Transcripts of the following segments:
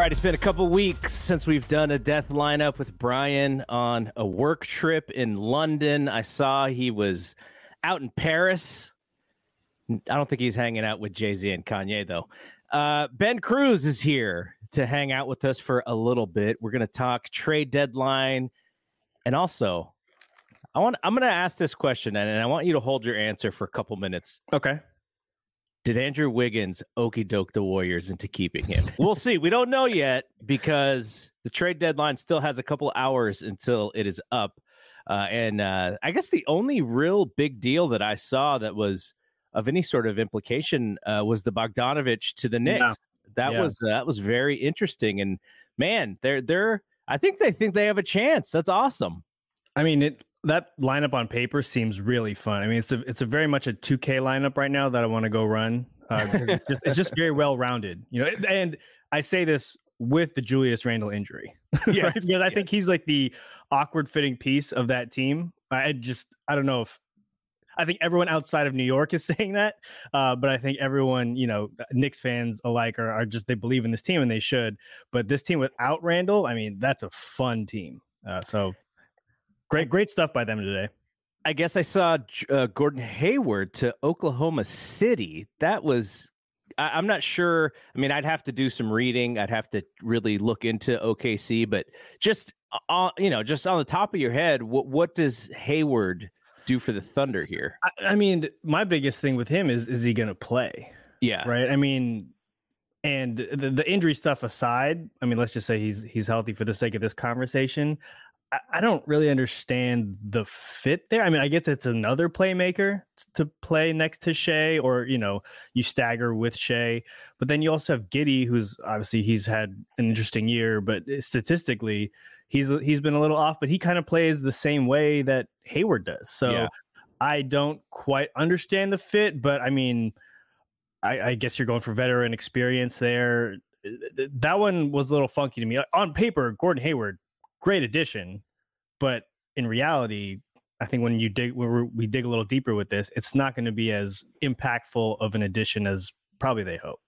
Right, it's been a couple weeks since we've done a death lineup with Brian on a work trip in London. I saw he was out in Paris. I don't think he's hanging out with Jay Z and Kanye though. Uh, ben Cruz is here to hang out with us for a little bit. We're going to talk trade deadline, and also, I want I'm going to ask this question, and I want you to hold your answer for a couple minutes. Okay. Did Andrew Wiggins okey doke the Warriors into keeping him? we'll see. We don't know yet because the trade deadline still has a couple hours until it is up. Uh, and uh, I guess the only real big deal that I saw that was of any sort of implication uh, was the Bogdanovich to the Knicks. Yeah. That Yeah. was uh, that was very interesting. And man, they're they're I think they think they have a chance. That's awesome. I mean, it that lineup on paper seems really fun. I mean, it's a it's a very much a 2K lineup right now that I want to go run uh, because it's just it's just very well rounded, you know. And I say this with the Julius Randle injury, right? Yes, because I think he's like the awkward fitting piece of that team. I just I don't know if I think everyone outside of New York is saying that, uh, but I think everyone, you know, Knicks fans alike are, are just they believe in this team and they should. But this team without Randle, I mean, that's a fun team. Uh, so great, great stuff by them today. I guess I saw uh, Gordon Hayward to Oklahoma City. That was, I, I'm not sure. I mean, I'd have to do some reading. I'd have to really look into OKC, but just, on, you know, just on the top of your head, what, what does Hayward do for the Thunder here? I, I mean, my biggest thing with him is is he going to play? Yeah. Right. I mean, and the, the injury stuff aside, I mean, let's just say he's he's healthy for the sake of this conversation. I, don't really understand the fit there. I mean, I guess it's another playmaker to play next to Shai, or you know, you stagger with Shai, but then you also have Giddey, who's obviously he's had an interesting year, but statistically, he's he's been a little off. But he kind of plays the same way that Hayward does. So Yeah. I don't quite understand the fit, but I mean. I, I guess you're going for veteran experience there. That one was a little funky to me. On paper, Gordon Hayward, great addition, but in reality, I think when you dig, when we're- dig a little deeper with this, it's not going to be as impactful of an addition as probably they hope.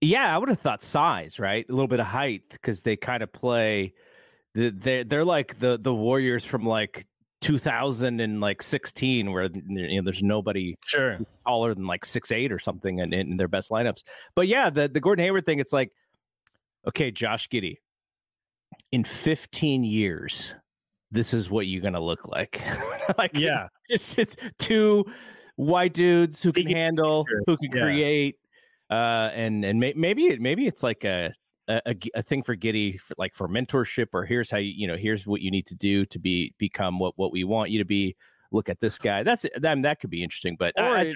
Yeah, I would have thought size, right? A little bit of height because they kind of play. They're they're like the the Warriors from like 2000 and like 16, where you know there's nobody Sure. taller than like six eight or something in, in their best lineups. But yeah, the the Gordon Hayward thing, it's like, okay, Josh Giddey, in 15 years, this is what you're gonna look like. like Yeah. just it's two white dudes who can handle, who can yeah. create, uh, and and may, maybe it maybe it's like a a thing for Giddey, for, like for mentorship, or here's how you you know here's what you need to do to be become what what we want you to be. Look at this guy. That's that that could be interesting, but Or I- I-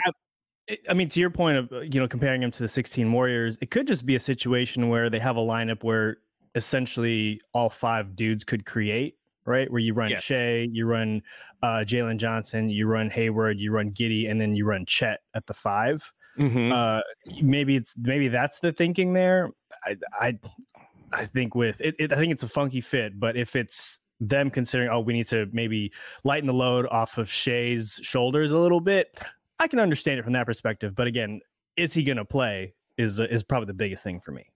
I- I mean, to your point of uh, you know comparing him to the 16 Warriors, it could just be a situation where they have a lineup where essentially all five dudes could create, right? Where you run Yes. Shai, you run uh, Jalen Johnson, you run Hayward, you run Giddey, and then you run Chet at the 5 Mhm. Uh, maybe it's maybe that's the thinking there. I I, I think with it, it, I think it's a funky fit, but if it's them considering, oh, we need to maybe lighten the load off of Shai's shoulders a little bit, I can understand it from that perspective. But again, is he going to play? Is is probably the biggest thing for me.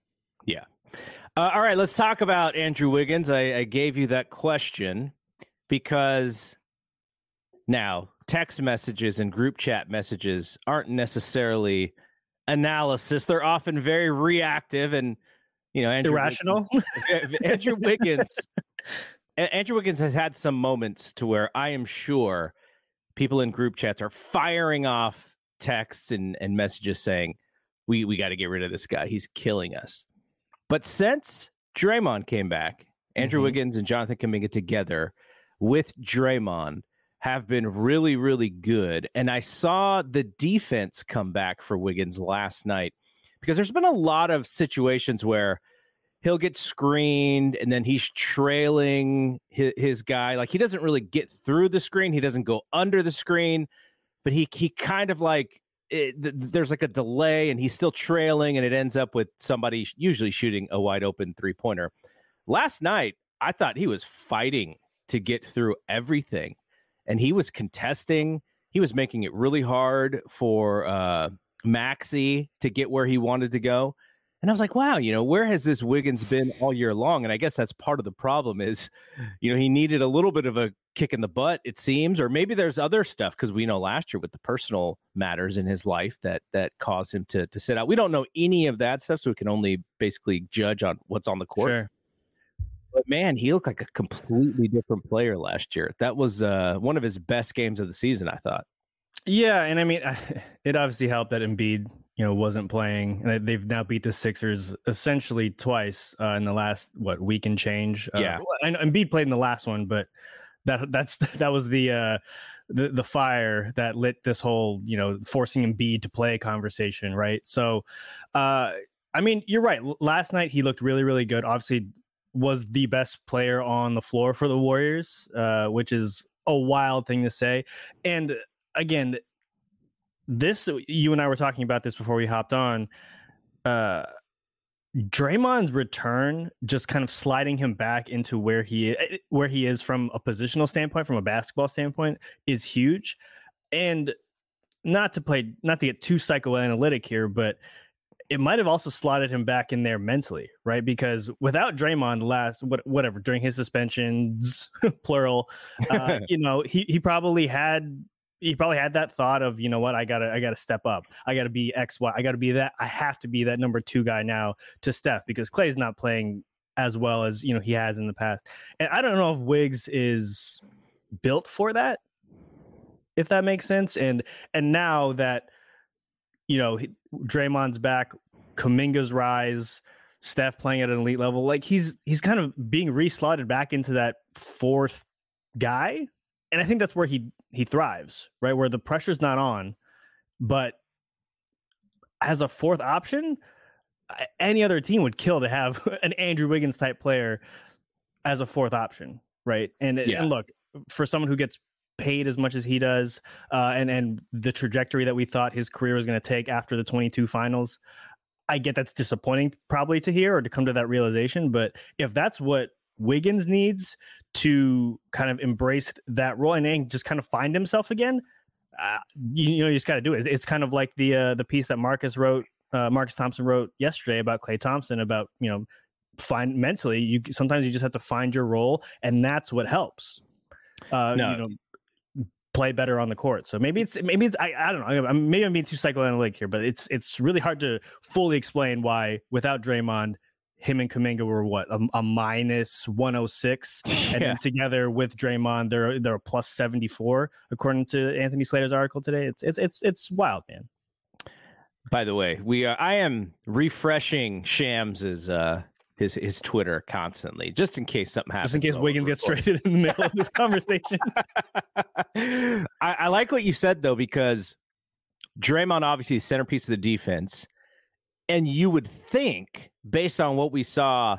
Uh, all right, let's talk about Andrew Wiggins. I, I gave you that question. because now text messages and group chat messages aren't necessarily analysis. They're often very reactive and you know Andrew irrational. Wiggins, Andrew Wiggins. Andrew Wiggins has had some moments to where I am sure people in group chats are firing off texts and, and messages saying, We we got to get rid of this guy. He's killing us. But since Draymond came back, Andrew mm-hmm. Wiggins and Jonathan Kuminga together with Draymond have been really, really good. And I saw the defense come back for Wiggins last night because there's been a lot of situations where he'll get screened and then he's trailing his, his, guy. Like he doesn't really get through the screen, he doesn't go under the screen, but he he kind of like it, there's like a delay and he's still trailing and it ends up with somebody usually shooting a wide open three pointer. Last night, I thought he was fighting to get through everything and he was contesting. He was making it really hard for uh, Maxey to get where he wanted to go. And I was like, wow, you know, where has this Wiggins been all year long? And I guess that's part of the problem is, you know, he needed a little bit of a kick in the butt, it seems, or maybe there's other stuff because we know last year with the personal matters in his life that that caused him to to sit out. We don't know any of that stuff, so we can only basically judge on what's on the court. Sure. But man, he looked like a completely different player last year. That was uh, one of his best games of the season, I thought. Yeah, and I mean, it obviously helped that Embiid you know wasn't playing and they've now beat the sixers essentially twice uh, in the last what week and change? Uh, yeah. and Embiid played in the last one but that that's that was the uh the the fire that lit this whole you know forcing Embiid to play conversation right? So uh i mean you're right. Last night he looked really really good. Obviously was the best player on the floor for the warriors uh which is a wild thing to say. And again this you and I were talking about this before we hopped on. Uh Draymond's return, just kind of sliding him back into where he eh, where he is from a positional standpoint, from a basketball standpoint, is huge. And not to play, not to get too psychoanalytic here, but it might have also slotted him back in there mentally, right? Because without Draymond, last what, whatever during his suspensions, plural, uh, you know, he he probably had he probably had that thought of you know what? I gotta i gotta step up. I gotta be x y i gotta be that i have to be that number two guy now to steph because Klay's not playing as well as you know he has in the past. And i don't know if wiggs is built for that if that makes sense. And and now that you know Draymond's back Kuminga's rise Steph playing at an elite level like he's he's kind of being reslotted back into that fourth guy. And I think that's where he he thrives, right? Where the pressure's not on, but as a fourth option, any other team would kill to have an Andrew Wiggins type player as a fourth option, right? And, yeah. and look, for someone who gets paid as much as he does, uh, and and the trajectory that we thought his career was going to take after the 22 finals, I get that's disappointing probably to hear or to come to that realization. But if that's what Wiggins needs to kind of embrace that role and then just kind of find himself again, uh, you, you, know, you just got to do it. It's kind of like the uh, the piece that Marcus wrote, uh, Marcus Thompson wrote yesterday about Klay Thompson about you know, find mentally you sometimes you just have to find your role, and that's what helps. Uh, no. You know, play better on the court. So maybe it's maybe it's, I, I don't know. I'm, maybe I'm being too psychoanalytic here, but it's it's really hard to fully explain why without Draymond him and Kuminga were what a, a minus 106, and then together with Draymond, they're they're a plus 74 according to Anthony Slater's article today. It's it's it's it's wild, man. By the way, we are, I am refreshing Shams's uh his his Twitter constantly, just in case something happens. Just in case Wiggins gets traded in the middle of this conversation. I, I like what you said though, because Draymond obviously the centerpiece of the defense. And you would think based on what we saw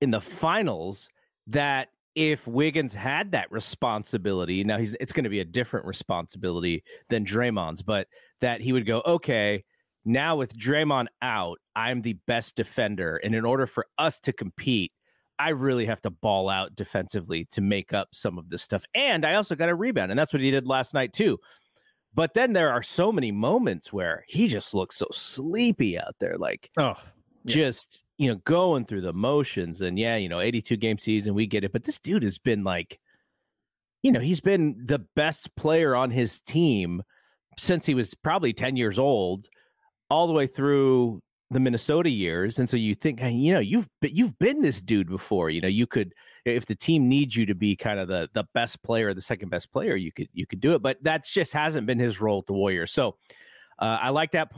in the finals that if Wiggins had that responsibility, now he's it's going to be a different responsibility than Draymond's, but that he would go, okay, now with Draymond out, I'm the best defender. And in order for us to compete, I really have to ball out defensively to make up some of this stuff. And I also got a rebound. And that's what he did last night, too. But then there are so many moments where he just looks so sleepy out there. Like, oh, yeah. just you know going through the motions and yeah you know 82 game season we get it but this dude has been like you know, he's been the best player on his team since he was probably 10 years old, all the way through the Minnesota years. And so you think, hey, you know, you've you've been this dude before. You know, you could if the team needs you to be kind of the the best player, the second best player, you could you could do it. But that just hasn't been his role at the Warriors. So uh, I like that.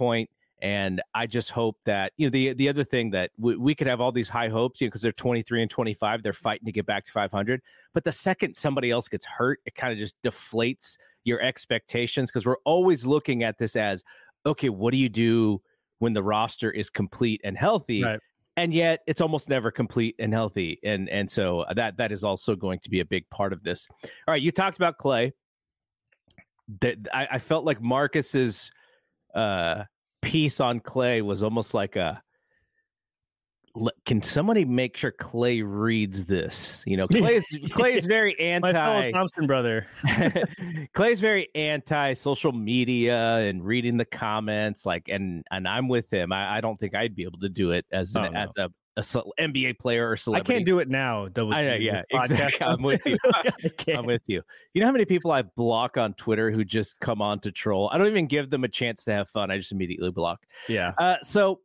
And I just hope that you know the the other thing that we, we could have all these high hopes, you know, because they're 23 and 25, they're fighting to get back to 500. But the second somebody else gets hurt, it kind of just deflates your expectations because we're always looking at this as, okay, what do you do when the roster is complete and healthy? Right. And yet it's almost never complete and healthy, and and so that that is also going to be a big part of this. All right, you talked about Klay. That I, I felt like Marcus's uh piece on Klay was almost like a can somebody make sure Klay reads this? You know, Klay is very anti My Thompson brother. Klay is very anti social media and reading the comments. Like, and and I'm with him. I, I don't think I'd be able to do it as an, oh, no. as a, a NBA player or celebrity. I can't do it now. Double I know, yeah, exactly. I'm with you. I'm with you. You know how many people I block on Twitter who just come on to troll? I don't even give them a chance to have fun. I just immediately block. Yeah. Uh, so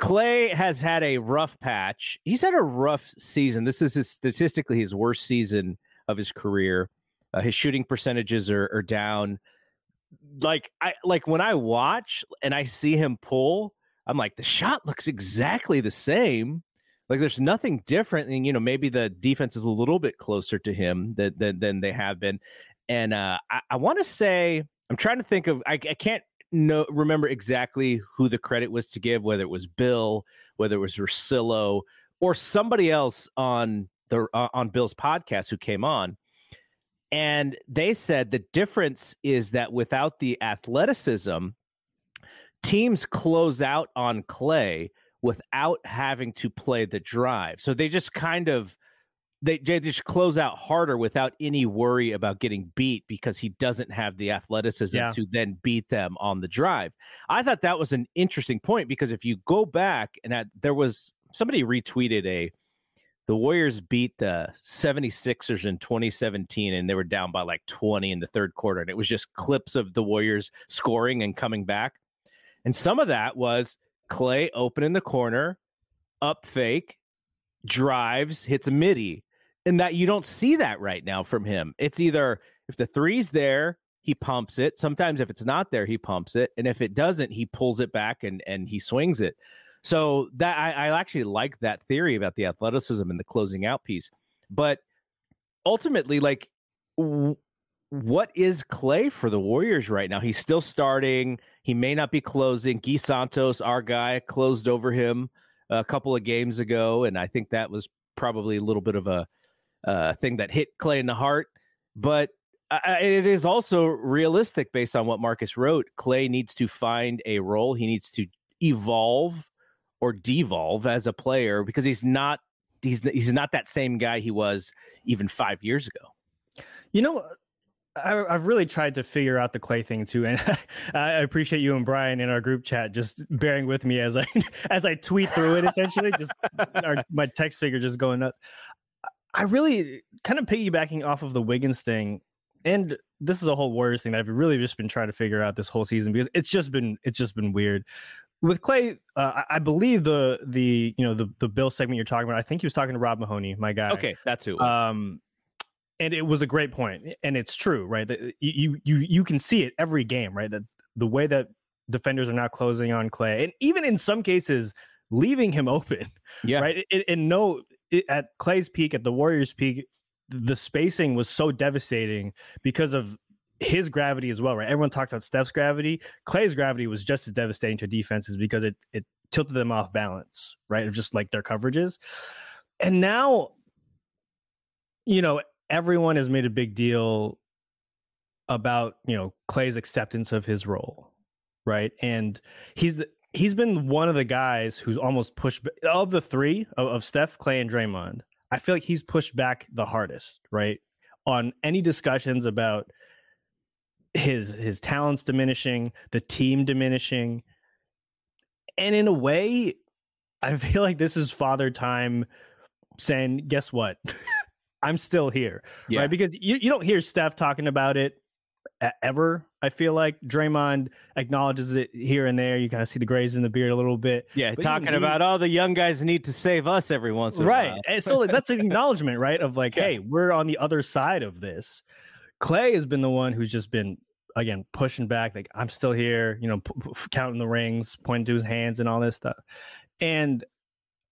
Klay has had a rough patch. He's had a rough season. This is his, statistically his worst season of his career. Uh, his shooting percentages are, are down. Like I like when I watch and I see him pull, I'm like, the shot looks exactly the same. Like there's nothing different. And, you know, maybe the defense is a little bit closer to him than, than, than they have been. And uh, I, I want to say, I'm trying to think of, I, I can't know, remember exactly who the credit was to give, whether it was Bill, whether it was Russillo, or somebody else on the uh, on Bill's podcast who came on. And they said the difference is that without the athleticism, teams close out on Klay without having to play the drive. So they just kind of they, they just close out harder without any worry about getting beat because he doesn't have the athleticism yeah. to then beat them on the drive. I thought that was an interesting point because if you go back and at, there was somebody retweeted a the Warriors beat the 76ers in 2017 and they were down by like 20 in the third quarter and it was just clips of the Warriors scoring and coming back. And some of that was Klay open in the corner, up fake, drives, hits a midi. And that you don't see that right now from him. It's either if the three's there, he pumps it. Sometimes if it's not there, he pumps it. And if it doesn't, he pulls it back and and he swings it. So that I, I actually like that theory about the athleticism and the closing out piece. But ultimately, like w- what is Klay for the Warriors right now? He's still starting. He may not be closing. Gui Santos, our guy, closed over him a couple of games ago, and I think that was probably a little bit of a uh, thing that hit Klay in the heart. But I, it is also realistic based on what Marcus wrote. Klay needs to find a role. He needs to evolve or devolve as a player because he's not he's he's not that same guy he was even five years ago. You know, I, have really tried to figure out the Klay thing too, and I appreciate you and Brian in our group chat just bearing with me as I as I tweet through it. Essentially, just our, my text figure just going nuts. I really kind of piggybacking off of the Wiggins thing, and this is a whole Warriors thing that I've really just been trying to figure out this whole season because it's just been it's just been weird. With Klay, uh, I believe the the you know the the Bill segment you're talking about. I think he was talking to Rob Mahoney, my guy. Okay, that's who. Um, and it was a great point, and it's true, right? That you you you can see it every game, right? That the way that defenders are not closing on Klay, and even in some cases leaving him open. Yeah. Right. And, and no, at Klay's peak, at the Warriors' peak, the spacing was so devastating because of his gravity as well, right? Everyone talks about Steph's gravity. Klay's gravity was just as devastating to defenses because it it tilted them off balance, right? Of just like their coverages. And now, you know, everyone has made a big deal about, you know, Klay's acceptance of his role, right? And he's he's been one of the guys who's almost pushed of the three of, of Steph, Klay, and Draymond. I feel like he's pushed back the hardest, right? On any discussions about his his talents diminishing, the team diminishing. And in a way, I feel like this is father time saying, guess what? I'm still here, Yeah. right? Because you, you don't hear Steph talking about it ever. I feel like Draymond acknowledges it here and there. You kind of see the grays in the beard a little bit. Yeah, But talking even about all the young guys need to save us every once in a right while. and so like, that's an acknowledgement right of like Yeah. hey we're on the other side of this Klay has been the one who's just been again pushing back like i'm still here you know p- p- counting the rings pointing to his hands and all this stuff and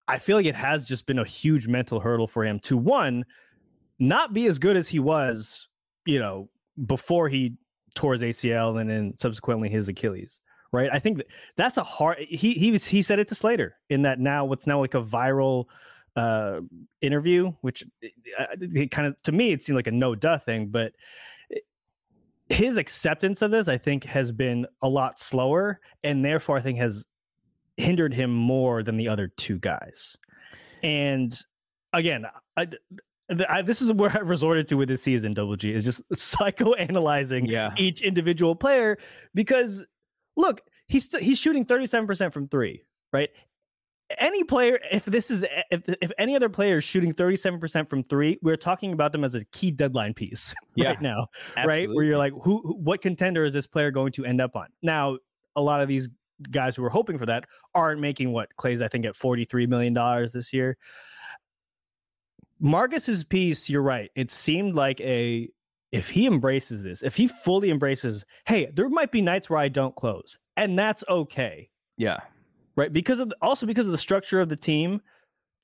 i feel like it has just been a huge mental hurdle for him to one not be as good as he was you know before he tore his acl and then subsequently his achilles right? I think that's a hard he he was he said it to slater in that now what's now like a viral uh interview which uh, it kind of to me it seemed like a no duh thing but it- his acceptance of this i think has been a lot slower and therefore i think has hindered him more than the other two guys. And again I, I, this is where I resorted to with this season. Double G is just psychoanalyzing Yeah. each individual player because look, he's he's shooting thirty seven percent from three, right? Any player, if this is if if any other player is shooting thirty seven percent from three, we're talking about them as a key deadline piece Yeah, right now, right? Where you're like, who, who, what contender is this player going to end up on? Now, a lot of these guys who are hoping for that aren't making what Klay's, I think, at forty three million dollars this year. Marcus's piece, you're right. It seemed like a if he embraces this, if he fully embraces, hey, there might be nights where I don't close, and that's okay, Yeah. right? Because of the, also because of the structure of the team,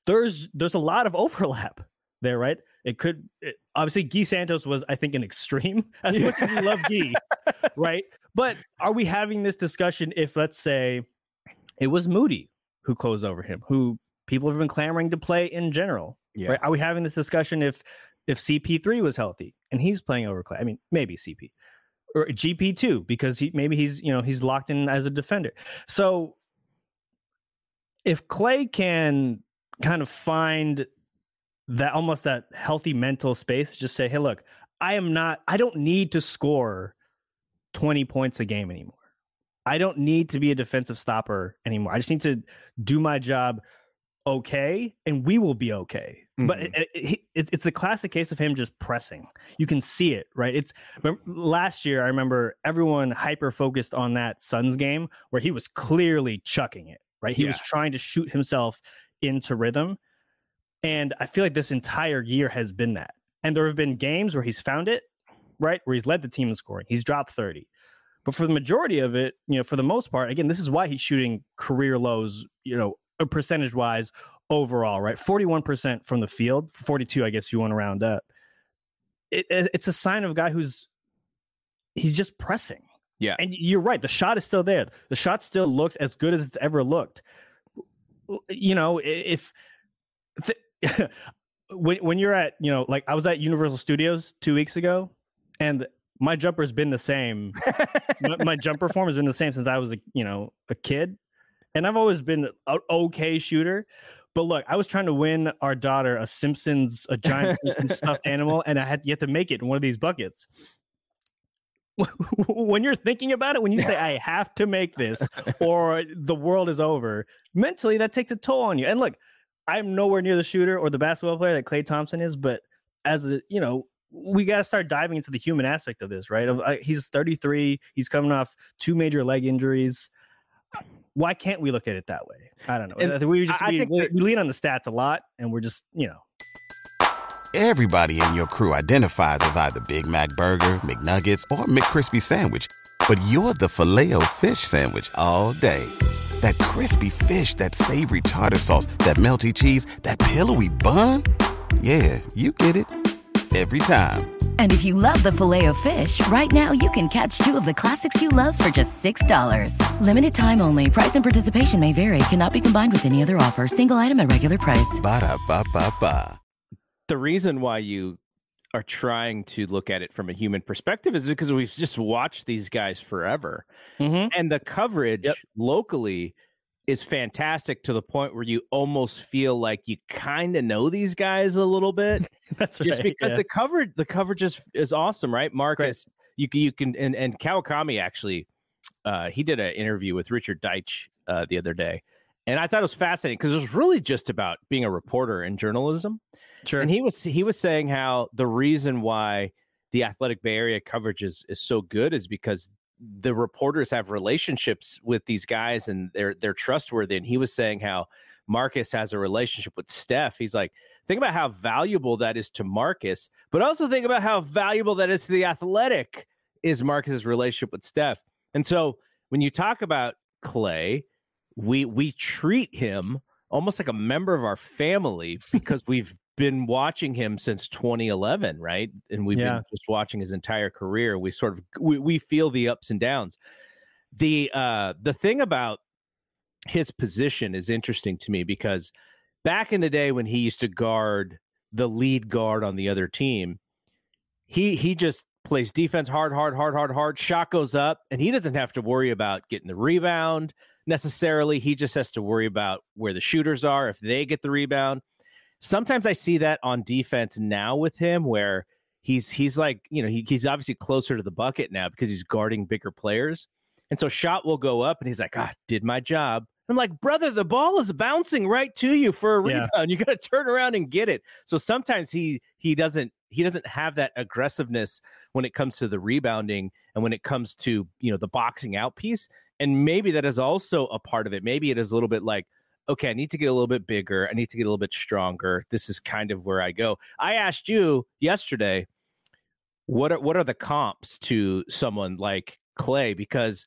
there's there's a lot of overlap there, right? It could it, obviously Guy Santos was, I think, an extreme as much as we love Guy, right? But are we having this discussion if, let's say, it was Moody who closed over him, who people have been clamoring to play in general? Yeah. Right? Are we having this discussion if if CP3 was healthy and he's playing over Klay? I mean, maybe CP or GP2 because he maybe he's you know he's locked in as a defender. So if Klay can kind of find that almost that healthy mental space, just say, hey, look, I am not, I don't need to score 20 points a game anymore. I don't need to be a defensive stopper anymore. I just need to do my job okay, and we will be okay. But Mhm. it, it, it- it's it's the classic case of him just pressing. You can see it, right? It's last year. I remember everyone hyper focused on that Suns game where he was clearly chucking it, right? He was trying to shoot himself into rhythm, and I feel like this entire year has been that. And there have been games where he's found it, right, where he's led the team in scoring. He's dropped thirty. But for the majority of it, you know, for the most part, again, this is why he's shooting career lows, you know, percentage wise overall, right? 41% from the field, 42, I guess you want to round up. It, it- it's a sign of a guy who's he's just pressing. Yeah. And you're right. The shot is still there. The shot still looks as good as it's ever looked. You know, if th- when when you're at, you know, like I was at Universal Studios two weeks ago, and my jumper's been the same. my, my jumper form has been the same since I was a you know a kid, and I've always been an okay shooter. But look, I was trying to win our daughter a Simpsons, a giant Simpsons stuffed animal, and I had yet to make it in one of these buckets. when you're thinking about it, when you say I have to make this or the world is over, mentally that takes a toll on you. And look, I'm nowhere near the shooter or the basketball player that Klay Thompson is, but as a you know, we got to start diving into the human aspect of this, right? Of, uh, he's 33, he's coming off two major leg injuries. Why can't we look at it that way? I don't know. And I think we just I- I we, think we, we lean on the stats a lot, and we're just you know Everybody in your crew identifies as either Big Mac Burger, McNuggets, or McCrispy Sandwich. But you're the filet fish Sandwich all day. That crispy fish, that savory tartar sauce, that melty cheese, that pillowy bun. Yeah, you get it. Every time. And if you love the filet of fish, right now you can catch two of the classics you love for just $6. Limited time only. Price and participation may vary. Cannot be combined with any other offer. Single item at regular price. Ba-da-ba-ba-ba. the reason why you are trying to look at it from a human perspective is because we've just watched these guys forever mm-hmm. and the coverage Yep. locally is fantastic to the point where you almost feel like you kind of know these guys a little bit that's just right, because yeah. the coverage the coverage is is awesome right marcus you can you can and and kawakami actually uh he did an interview with richard Deitsch uh the other day and I thought it was fascinating because it was really just about being a reporter in journalism. Sure. And he was he was saying how the reason why the Athletic Bay Area coverage is is so good is because the reporters have relationships with these guys and they're they're trustworthy. And he was saying how Marcus has a relationship with Steph. He's like, think about how valuable that is to Marcus, but also think about how valuable that is to the Athletic is Marcus's relationship with Steph. And so when you talk about Klay, we we treat him almost like a member of our family because we've been watching him since 2011 right? And we've Yeah. been just watching his entire career. We sort of we, we feel the ups and downs. The uh the thing about his position is interesting to me because back in the day when he used to guard the lead guard on the other team he he just plays defense hard hard hard hard hard. Shot goes up and he doesn't have to worry about getting the rebound necessarily. He just has to worry about where the shooters are if they get the rebound sometimes i see that on defense now with him where he's he's like you know he, he's obviously closer to the bucket now because he's guarding bigger players. And so shot will go up and he's like ah did my job. I'm like brother the ball is bouncing right to you for a Yeah. rebound. You got to turn around and get it. So sometimes he he doesn't he doesn't have that aggressiveness when it comes to the rebounding and when it comes to you know the boxing out piece. And maybe that is also a part of it. Maybe it is a little bit like okay i need to get a little bit bigger i need to get a little bit stronger this is kind of where i go. I asked you yesterday what are what are the comps to someone like Klay? Because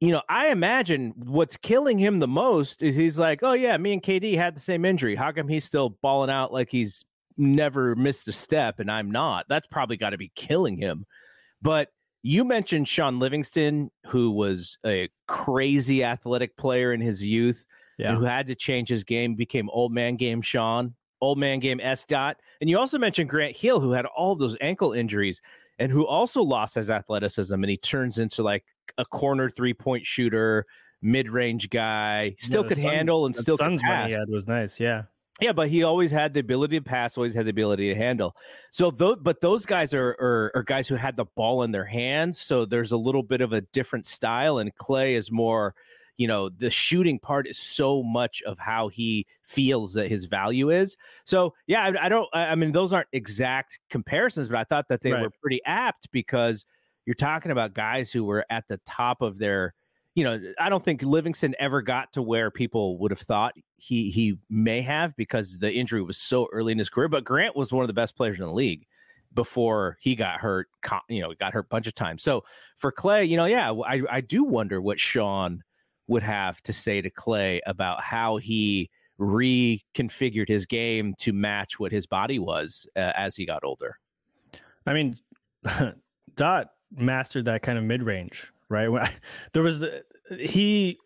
you know i imagine what's killing him the most is he's like oh yeah me and kd had the same injury how come he's still balling out like he's never missed a step and i'm not? That's probably got to be killing him. But you mentioned Shaun Livingston, who was a crazy athletic player in his youth, Yeah. who had to change his game, became old man game Shaun, old man game S dot. And you also mentioned Grant Hill, who had all those ankle injuries and who also lost his athleticism, and he turns into like a corner three point shooter, mid range guy, still the could Suns- handle and still could Suns run pass. he had was nice. Yeah. Yeah, but he always had the ability to pass, always had the ability to handle. So, though, but those guys are, are are guys who had the ball in their hands. So there's a little bit of a different style, and Klay is more, you know, the shooting part is so much of how he feels that his value is. So, yeah, I, I don't. I mean, those aren't exact comparisons, but I thought that they Right. were pretty apt because you're talking about guys who were at the top of their you know, I don't think Livingston ever got to where people would have thought he he may have because the injury was so early in his career. But Grant was one of the best players in the league before he got hurt. You know, got hurt a bunch of times. So for Klay, you know, yeah, I I do wonder what Shaun would have to say to Klay about how he reconfigured his game to match what his body was uh, as he got older. I mean, Dot mastered that kind of mid range, right? When I, there was uh, he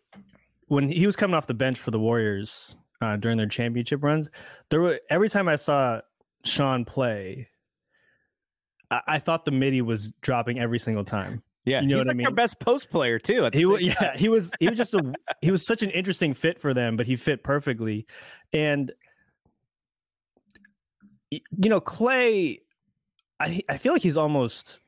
when he was coming off the bench for the Warriors uh, during their championship runs. There were every time I saw Shaun play, I, I thought the midi was dropping every single time. Yeah, You know he's what I like their mean? best post player too. He wa- same time. yeah, he was he was just a he was such an interesting fit for them, but he fit perfectly. And you know, Klay, I I feel like he's almost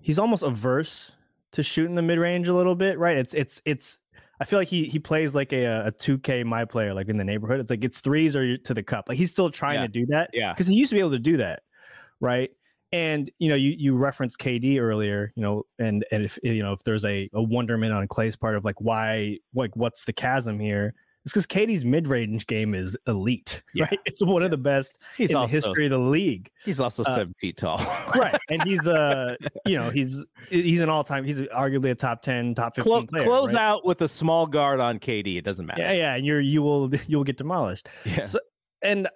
he's almost averse to shooting the mid range a little bit, right? It's it's it's I feel like he he plays like a a two K my player, like in the neighborhood. It's like it's threes or to the cup. Like he's still trying Yeah. to do that Yeah. because he used to be able to do that, right? And you know, you you referenced KD earlier, you know, and and if you know if there's a, a wonderment on Klay's part of like why like what's the chasm here? It's because KD's mid range game is elite, Yeah. right? It's one of the best He's in also the history of the league, He's also Uh, seven feet tall. right? And he's uh, you know, he's he's an all time. He's arguably a top ten, top fifteen Clo- player. close right? out with a small guard on KD. It doesn't matter. Yeah, yeah, and you're you will you will get demolished. Yeah. So, and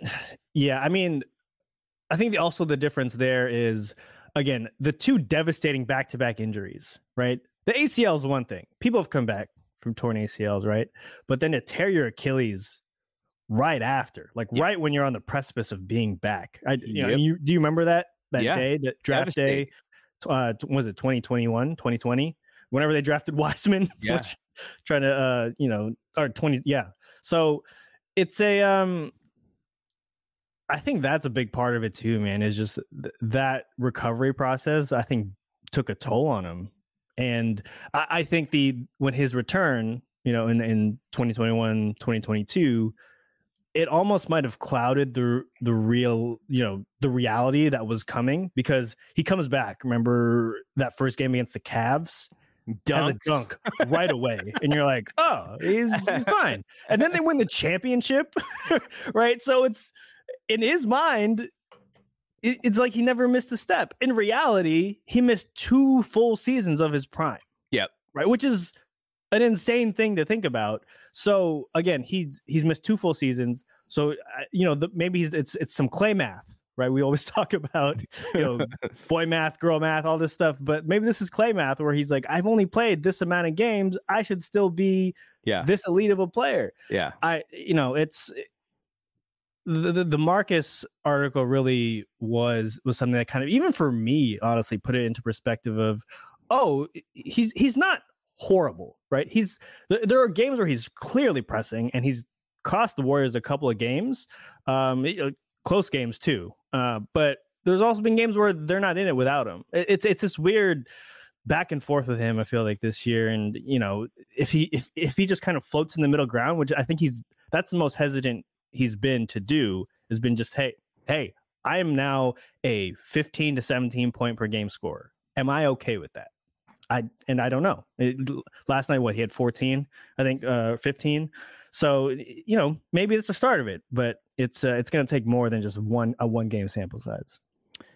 yeah, I mean, I think the, also the difference there is again the two devastating back to back injuries. Right, the ACL is one thing. People have come back from torn ACLs, right? But then to tear your Achilles right after, like Yeah. right when you're on the precipice of being back. I, you know, you do you remember that that Yeah. day, that draft day? Uh, was it 2021, 2020? Whenever they drafted Wiseman, Yeah. which trying to uh, you know, or 20, yeah. So it's a um I think that's a big part of it too, man. Is just th- that recovery process. I think took a toll on him, and I, I think the when his return, you know, in in 2021, 2022, it almost might have clouded the the real, you know, the reality that was coming because he comes back. Remember that first game against the Cavs? Does a dunk right away, and you're like, "Oh, he's he's fine." And then they win the championship, right? So it's in his mind, it's like he never missed a step. In reality, he missed two full seasons of his prime. Yep. Right, which is an insane thing to think about. So again, he's he's missed two full seasons. So you know, the, maybe he's, it's it's some Klay math, right? We always talk about you know boy math, girl math, all this stuff, but maybe this is Klay math where he's like, I've only played this amount of games. I should still be yeah this elite of a player. Yeah, I you know it's the, the, Marcus article really was was something that kind of even for me honestly put it into perspective of oh he's he's not horrible, right? He's there are games where he's clearly pressing and he's cost the Warriors a couple of games, um, close games too. Uh, but there's also been games where they're not in it without him. It's it's this weird back and forth with him. I feel like this year, and you know, if he if if he just kind of floats in the middle ground, which I think he's that's the most hesitant he's been to do, has been just hey hey, I am now a 15 to 17 point per game scorer. Am I okay with that? I and I don't know. It, last night, what he had 14, I think, uh, 15. So you know, maybe it's the start of it, but it's uh, it's going to take more than just one a one game sample size.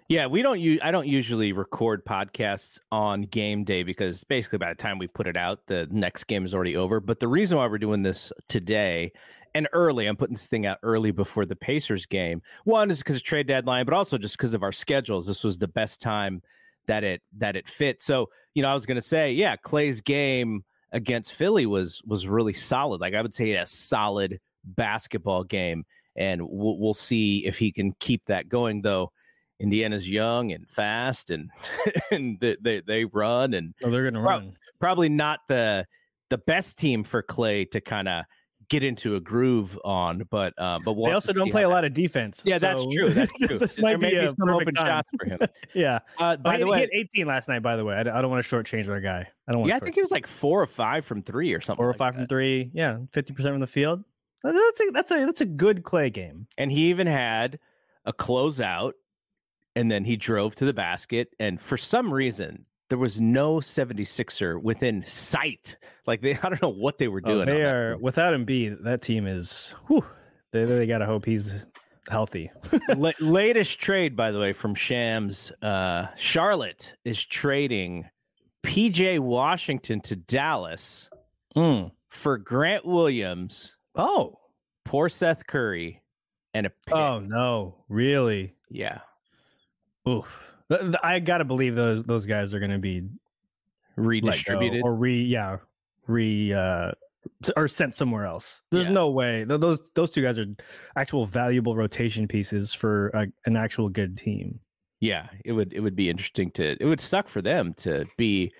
Yeah, we don't use. I don't usually record podcasts on game day because basically by the time we put it out, the next game is already over. But the reason why we're doing this today and early, I'm putting this thing out early before the Pacers game. One is because of trade deadline, but also just because of our schedules. This was the best time that it that it fit. So you know, I was going to say, yeah, Klay's game against Philly was was really solid. Like I would say, a solid basketball game, and we'll, we'll see if he can keep that going. Though Indiana's young and fast, and and they they, they run, and oh, they're going to run. Probably not the the best team for Klay to kind of get into a groove on. But uh, but we'll they also don't play a lot of defense. Yeah, so. that's true. That's true. this might there be, be some open time. shots for him. yeah. Uh, by oh, the way, he hit 18 last night. By the way, I, I don't want to shortchange our guy. I don't want. Yeah, I think he was like four or five from three or something. Four or like five that. from three. Yeah, 50 percent from the field. That's a that's a that's a good Klay game. And he even had a closeout, and then he drove to the basket. And for some reason, there was no 76er within sight. Like they, I don't know what they were doing. Oh, they are without Embiid. That team is. Whew, they they got to hope he's healthy. La- latest trade, by the way, from Shams. Uh, Charlotte is trading PJ Washington to Dallas mm. for Grant Williams. Oh, poor Seth Curry, and a pick. oh no, really? Yeah. Oof. I gotta believe those those guys are gonna be redistributed or re yeah re uh or sent somewhere else. There's Yeah. no way those those two guys are actual valuable rotation pieces for a, an actual good team. Yeah, it would it would be interesting to it would suck for them to be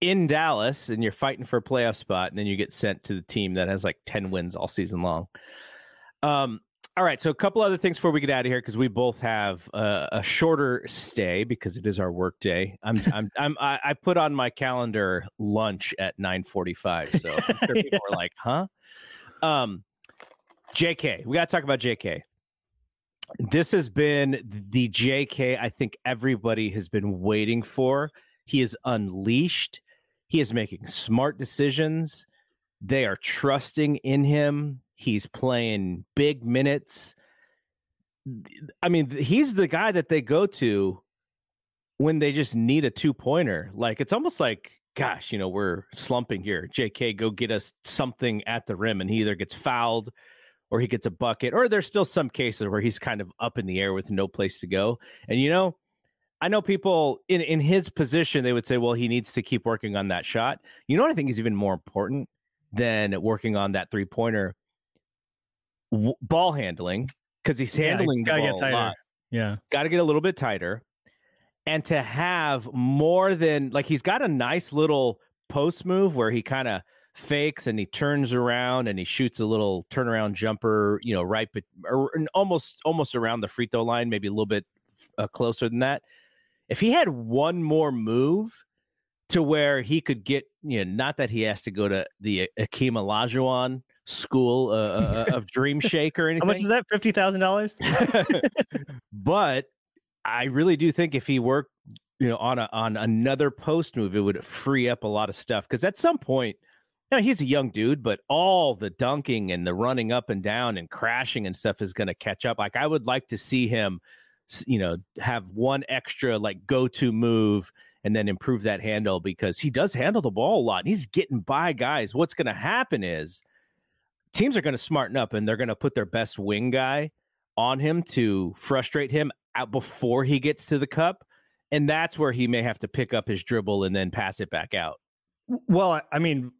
in Dallas and you're fighting for a playoff spot and then you get sent to the team that has like 10 wins all season long. Um all right, so a couple other things before we get out of here because we both have uh, a shorter stay because it is our work day. I'm I'm I'm I, I put on my calendar lunch at 9:45, so I'm sure people are like, "Huh?" Um, JK, we got to talk about JK. This has been the JK I think everybody has been waiting for. He is unleashed. He is making smart decisions. They are trusting in him. He's playing big minutes. I mean, he's the guy that they go to when they just need a two pointer. Like, it's almost like, gosh, you know, we're slumping here. JK, go get us something at the rim. And he either gets fouled or he gets a bucket, or there's still some cases where he's kind of up in the air with no place to go. And, you know, I know people in, in his position, they would say, well, he needs to keep working on that shot. You know what I think is even more important than working on that three pointer? W- ball handling, because he's handling the gotta ball get a tighter. lot Yeah. got to get a little bit tighter and to have more than like he's got a nice little post move where he kind of fakes and he turns around and he shoots a little turnaround jumper you know right but or, almost almost around the free throw line maybe a little bit uh, closer than that if he had one more move to where he could get you know, not that he has to go to the Akeem Olajuwon school uh, uh, uh of Dream Shake or anything. How much is that? Fifty thousand dollars. but I really do think if he worked, you know, on a on another post move, it would free up a lot of stuff. Because at some point, you know, he's a young dude, but all the dunking and the running up and down and crashing and stuff is going to catch up. Like I would like to see him, you know, have one extra like go to move and then improve that handle because he does handle the ball a lot. And he's getting by guys. What's going to happen is teams are going to smarten up and they're going to put their best wing guy on him to frustrate him out before he gets to the cup. And that's where he may have to pick up his dribble and then pass it back out. Well, I mean,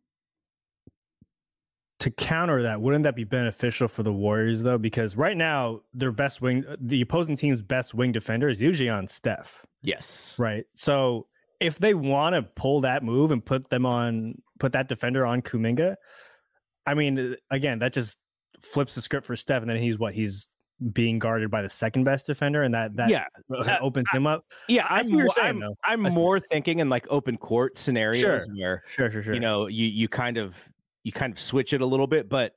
to counter that, wouldn't that be beneficial for the Warriors though? Because right now, their best wing, uh, the opposing team's best wing defender is usually on Steph. Yes. Right. So if they want to pull that move and put them on, put that defender on Kuminga, I mean, again, that just flips the script for Steph, and then he's what he's being guarded by the second best defender, and that that yeah opens him up. Yeah, I am saying, I'm, I'm more thinking in like open court scenarios sure. where sure, sure, sure. You know, you you kind of you kind of switch it a little bit, but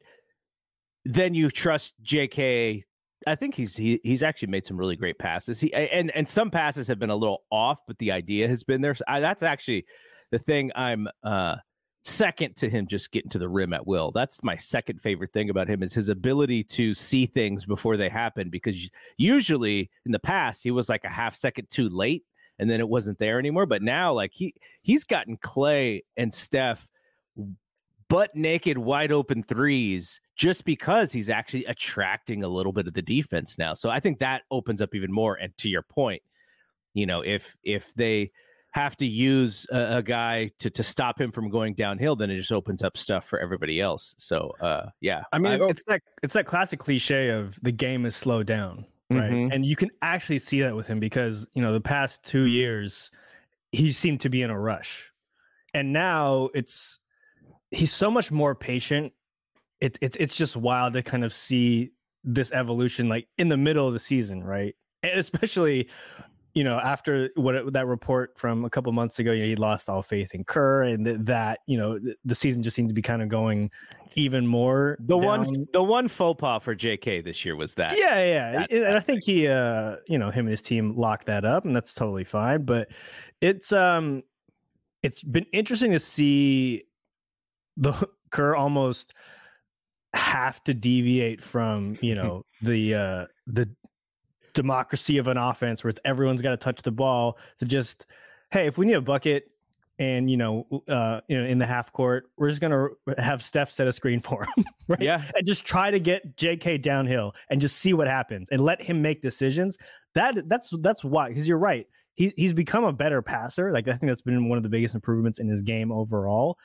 then you trust J.K. I think he's he, he's actually made some really great passes. He and and some passes have been a little off, but the idea has been there. So I, that's actually the thing I'm uh second to him just getting to the rim at will. That's my second favorite thing about him is his ability to see things before they happen because usually in the past he was like a half second too late and then it wasn't there anymore, but now like he he's gotten Klay and Steph butt naked wide open threes just because he's actually attracting a little bit of the defense now. So I think that opens up even more and to your point, you know, if if they have to use a, a, guy to to stop him from going downhill, then it just opens up stuff for everybody else. So uh, yeah, I mean, I it's that it's that classic cliche of the game is slowed down, right? Mm-hmm. And you can actually see that with him because you know the past two years he seemed to be in a rush, and now it's he's so much more patient. It's it's it's just wild to kind of see this evolution like in the middle of the season, right? And especially you know, after what it, that report from a couple months ago, you know, he lost all faith in Kerr, and th- that you know th- the season just seemed to be kind of going even more. The down. one, the one faux pas for J.K. this year was that. Yeah, yeah, that, and that I think he, uh, you know, him and his team locked that up, and that's totally fine. But it's um, it's been interesting to see the Kerr almost have to deviate from you know the uh the democracy of an offense where it's everyone's got to touch the ball to just hey if we need a bucket and you know uh you know in the half court we're just gonna have steph set a screen for him right? Yeah. And just try to get jk downhill and just see what happens and let him make decisions. That that's that's why because you're right he, he's become a better passer. Like i think that's been one of the biggest improvements in his game overall.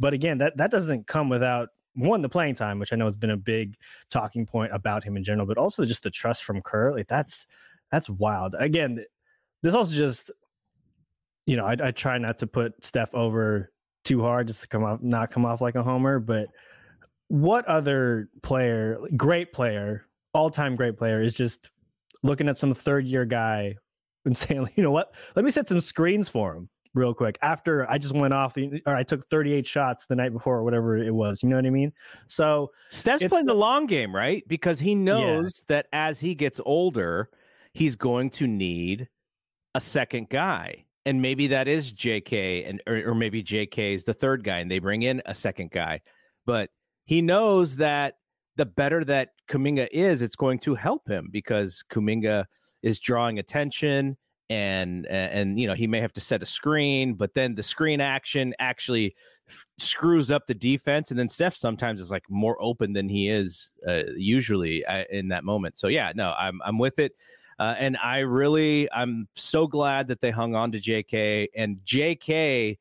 But again that that doesn't come without one the playing time, which I know has been a big talking point about him in general, but also just the trust from Kerr. Like that's that's wild. Again, this also just you know I, I try not to put Steph over too hard just to come off not come off like a homer, but what other player, great player, all time great player, is just looking at some third year guy and saying, you know what, let me set some screens for him real quick after I just went off or I took 38 shots the night before or whatever it was. You know what I mean? So Steph's playing the long game, right? Because he knows yeah. that as he gets older, he's going to need a second guy. And maybe that is JK and or, or maybe JK is the third guy and they bring in a second guy. But he knows that the better that Kuminga is, it's going to help him because Kuminga is drawing attention and and you know he may have to set a screen but then the screen action actually f- screws up the defense and then Steph sometimes is like more open than he is uh, usually uh, in that moment. So yeah no I'm I'm with it uh, and I really I'm so glad that they hung on to JK and JK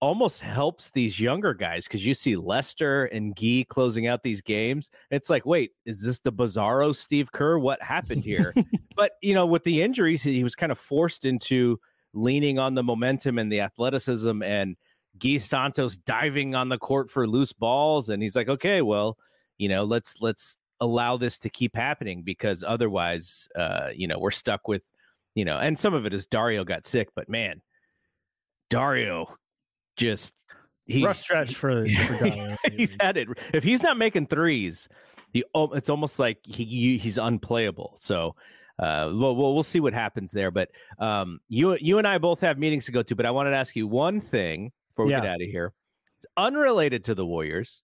almost helps these younger guys because you see Lester and Gui closing out these games. It's like, wait, is this the bizarro Steve Kerr? What happened here? but you know, with the injuries, he was kind of forced into leaning on the momentum and the athleticism and Gui Santos diving on the court for loose balls. And he's like, okay, well, you know, let's let's allow this to keep happening because otherwise, uh, you know, we're stuck with, you know, and some of it is Dario got sick, but man, Dario just he, rough stretch for, for he's had it. If he's not making threes, the it's almost like he he's unplayable. So uh, we'll, we'll, we'll see what happens there. But um, you you and I both have meetings to go to. But I wanted to ask you one thing before we yeah. get out of here. It's unrelated to the Warriors.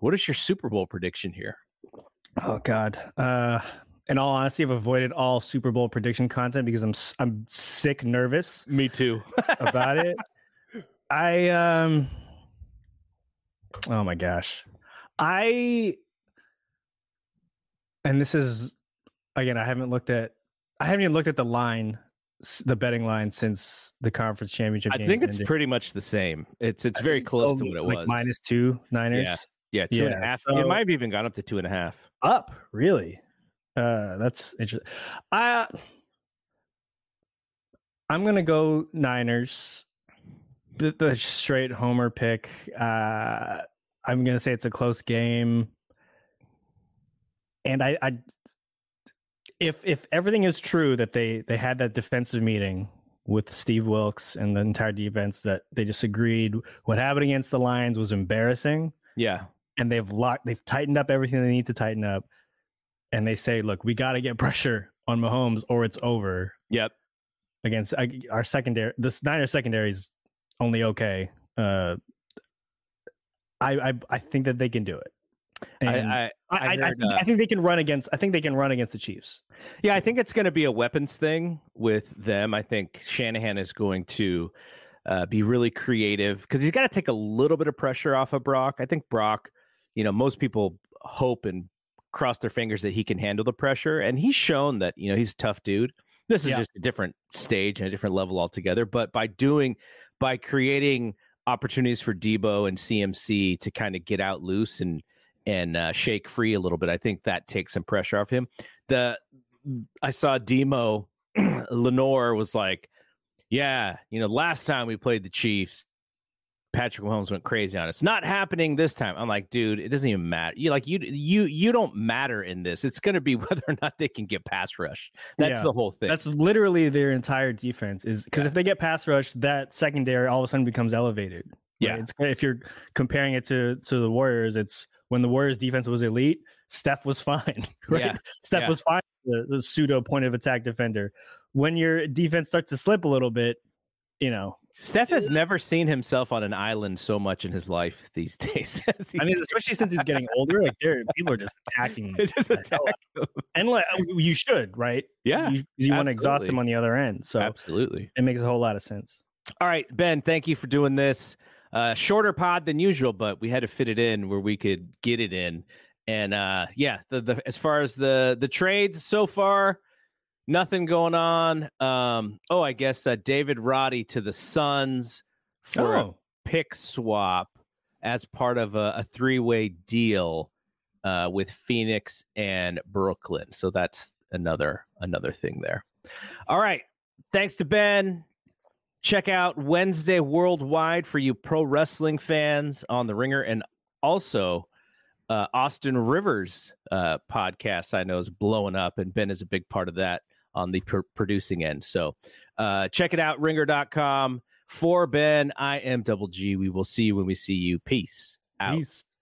What is your Super Bowl prediction here? Oh God. Uh, in all honesty, I've avoided all Super Bowl prediction content because I'm I'm sick nervous. Me too about it. I um. Oh my gosh, I. And this is again, I haven't looked at. I haven't even looked at the line, the betting line since the conference championship. I think it's ended. pretty much the same. It's it's very it's close to what it like was. Minus two Niners. Yeah, yeah, two yeah, and a half. So, it might have even gone up to two and a half. Up, really? Uh, that's interesting. I I'm gonna go Niners. The, the straight homer pick. Uh, I'm gonna say it's a close game, and I, I if if everything is true that they they had that defensive meeting with Steve Wilks and the entire defense that they just agreed what happened against the Lions was embarrassing. Yeah. And they've locked they've tightened up everything they need to tighten up and they say, look, we got to get pressure on Mahomes or it's over. Yep. Against our secondary, the Niners secondary is only okay. Uh, I, I I think that they can do it. And I I, I, heard, I, think, uh, I, think, they can run against. I think they can run against the Chiefs. Yeah, I think it's going to be a weapons thing with them. I think Shanahan is going to uh, be really creative because he's got to take a little bit of pressure off of Brock. I think Brock, you know, most people hope and cross their fingers that he can handle the pressure. And he's shown that, you know, he's a tough dude. This is yeah. just a different stage and a different level altogether. But by doing, by creating opportunities for Deebo and CMC to kind of get out loose and, and uh, shake free a little bit, I think that takes some pressure off him. The, I saw Demo Lenoir was like, yeah, you know, last time we played the Chiefs, Patrick Mahomes went crazy on us. Not happening this time. I'm like, dude, it doesn't even matter. You like you you you don't matter in this. It's going to be whether or not they can get pass rush. That's yeah, the whole thing. That's literally their entire defense. Is because yeah. if they get pass rush, that secondary all of a sudden becomes elevated. Right? Yeah. It's, if you're comparing it to to the Warriors, it's when the Warriors defense was elite. Steph was fine. Right. Yeah. Steph yeah. was fine. The, the pseudo point of attack defender. When your defense starts to slip a little bit, you know, Steph has never seen himself on an island so much in his life these days. I mean, especially since he's getting older, like there, people are just attacking. just attack and like you should, right? Yeah, you, you want to exhaust him on the other end. So absolutely, it makes a whole lot of sense. All right, Ben, thank you for doing this. Uh, shorter pod than usual, but we had to fit it in where we could get it in. And uh, yeah, the, the as far as the the trades so far, nothing going on. Um, oh, I guess uh, David Roddy to the Suns for oh. a pick swap as part of a, a three way deal uh, with Phoenix and Brooklyn. So that's another another thing there. All right. Thanks to Ben. Check out Wednesday Worldwide for you pro wrestling fans on the Ringer, and also uh, Austin Rivers uh, podcast. I know is blowing up, and Ben is a big part of that on the pr- producing end. So uh, check it out, ringer.com. For Ben, I am Double G. We will see you when we see you. Peace out. Peace.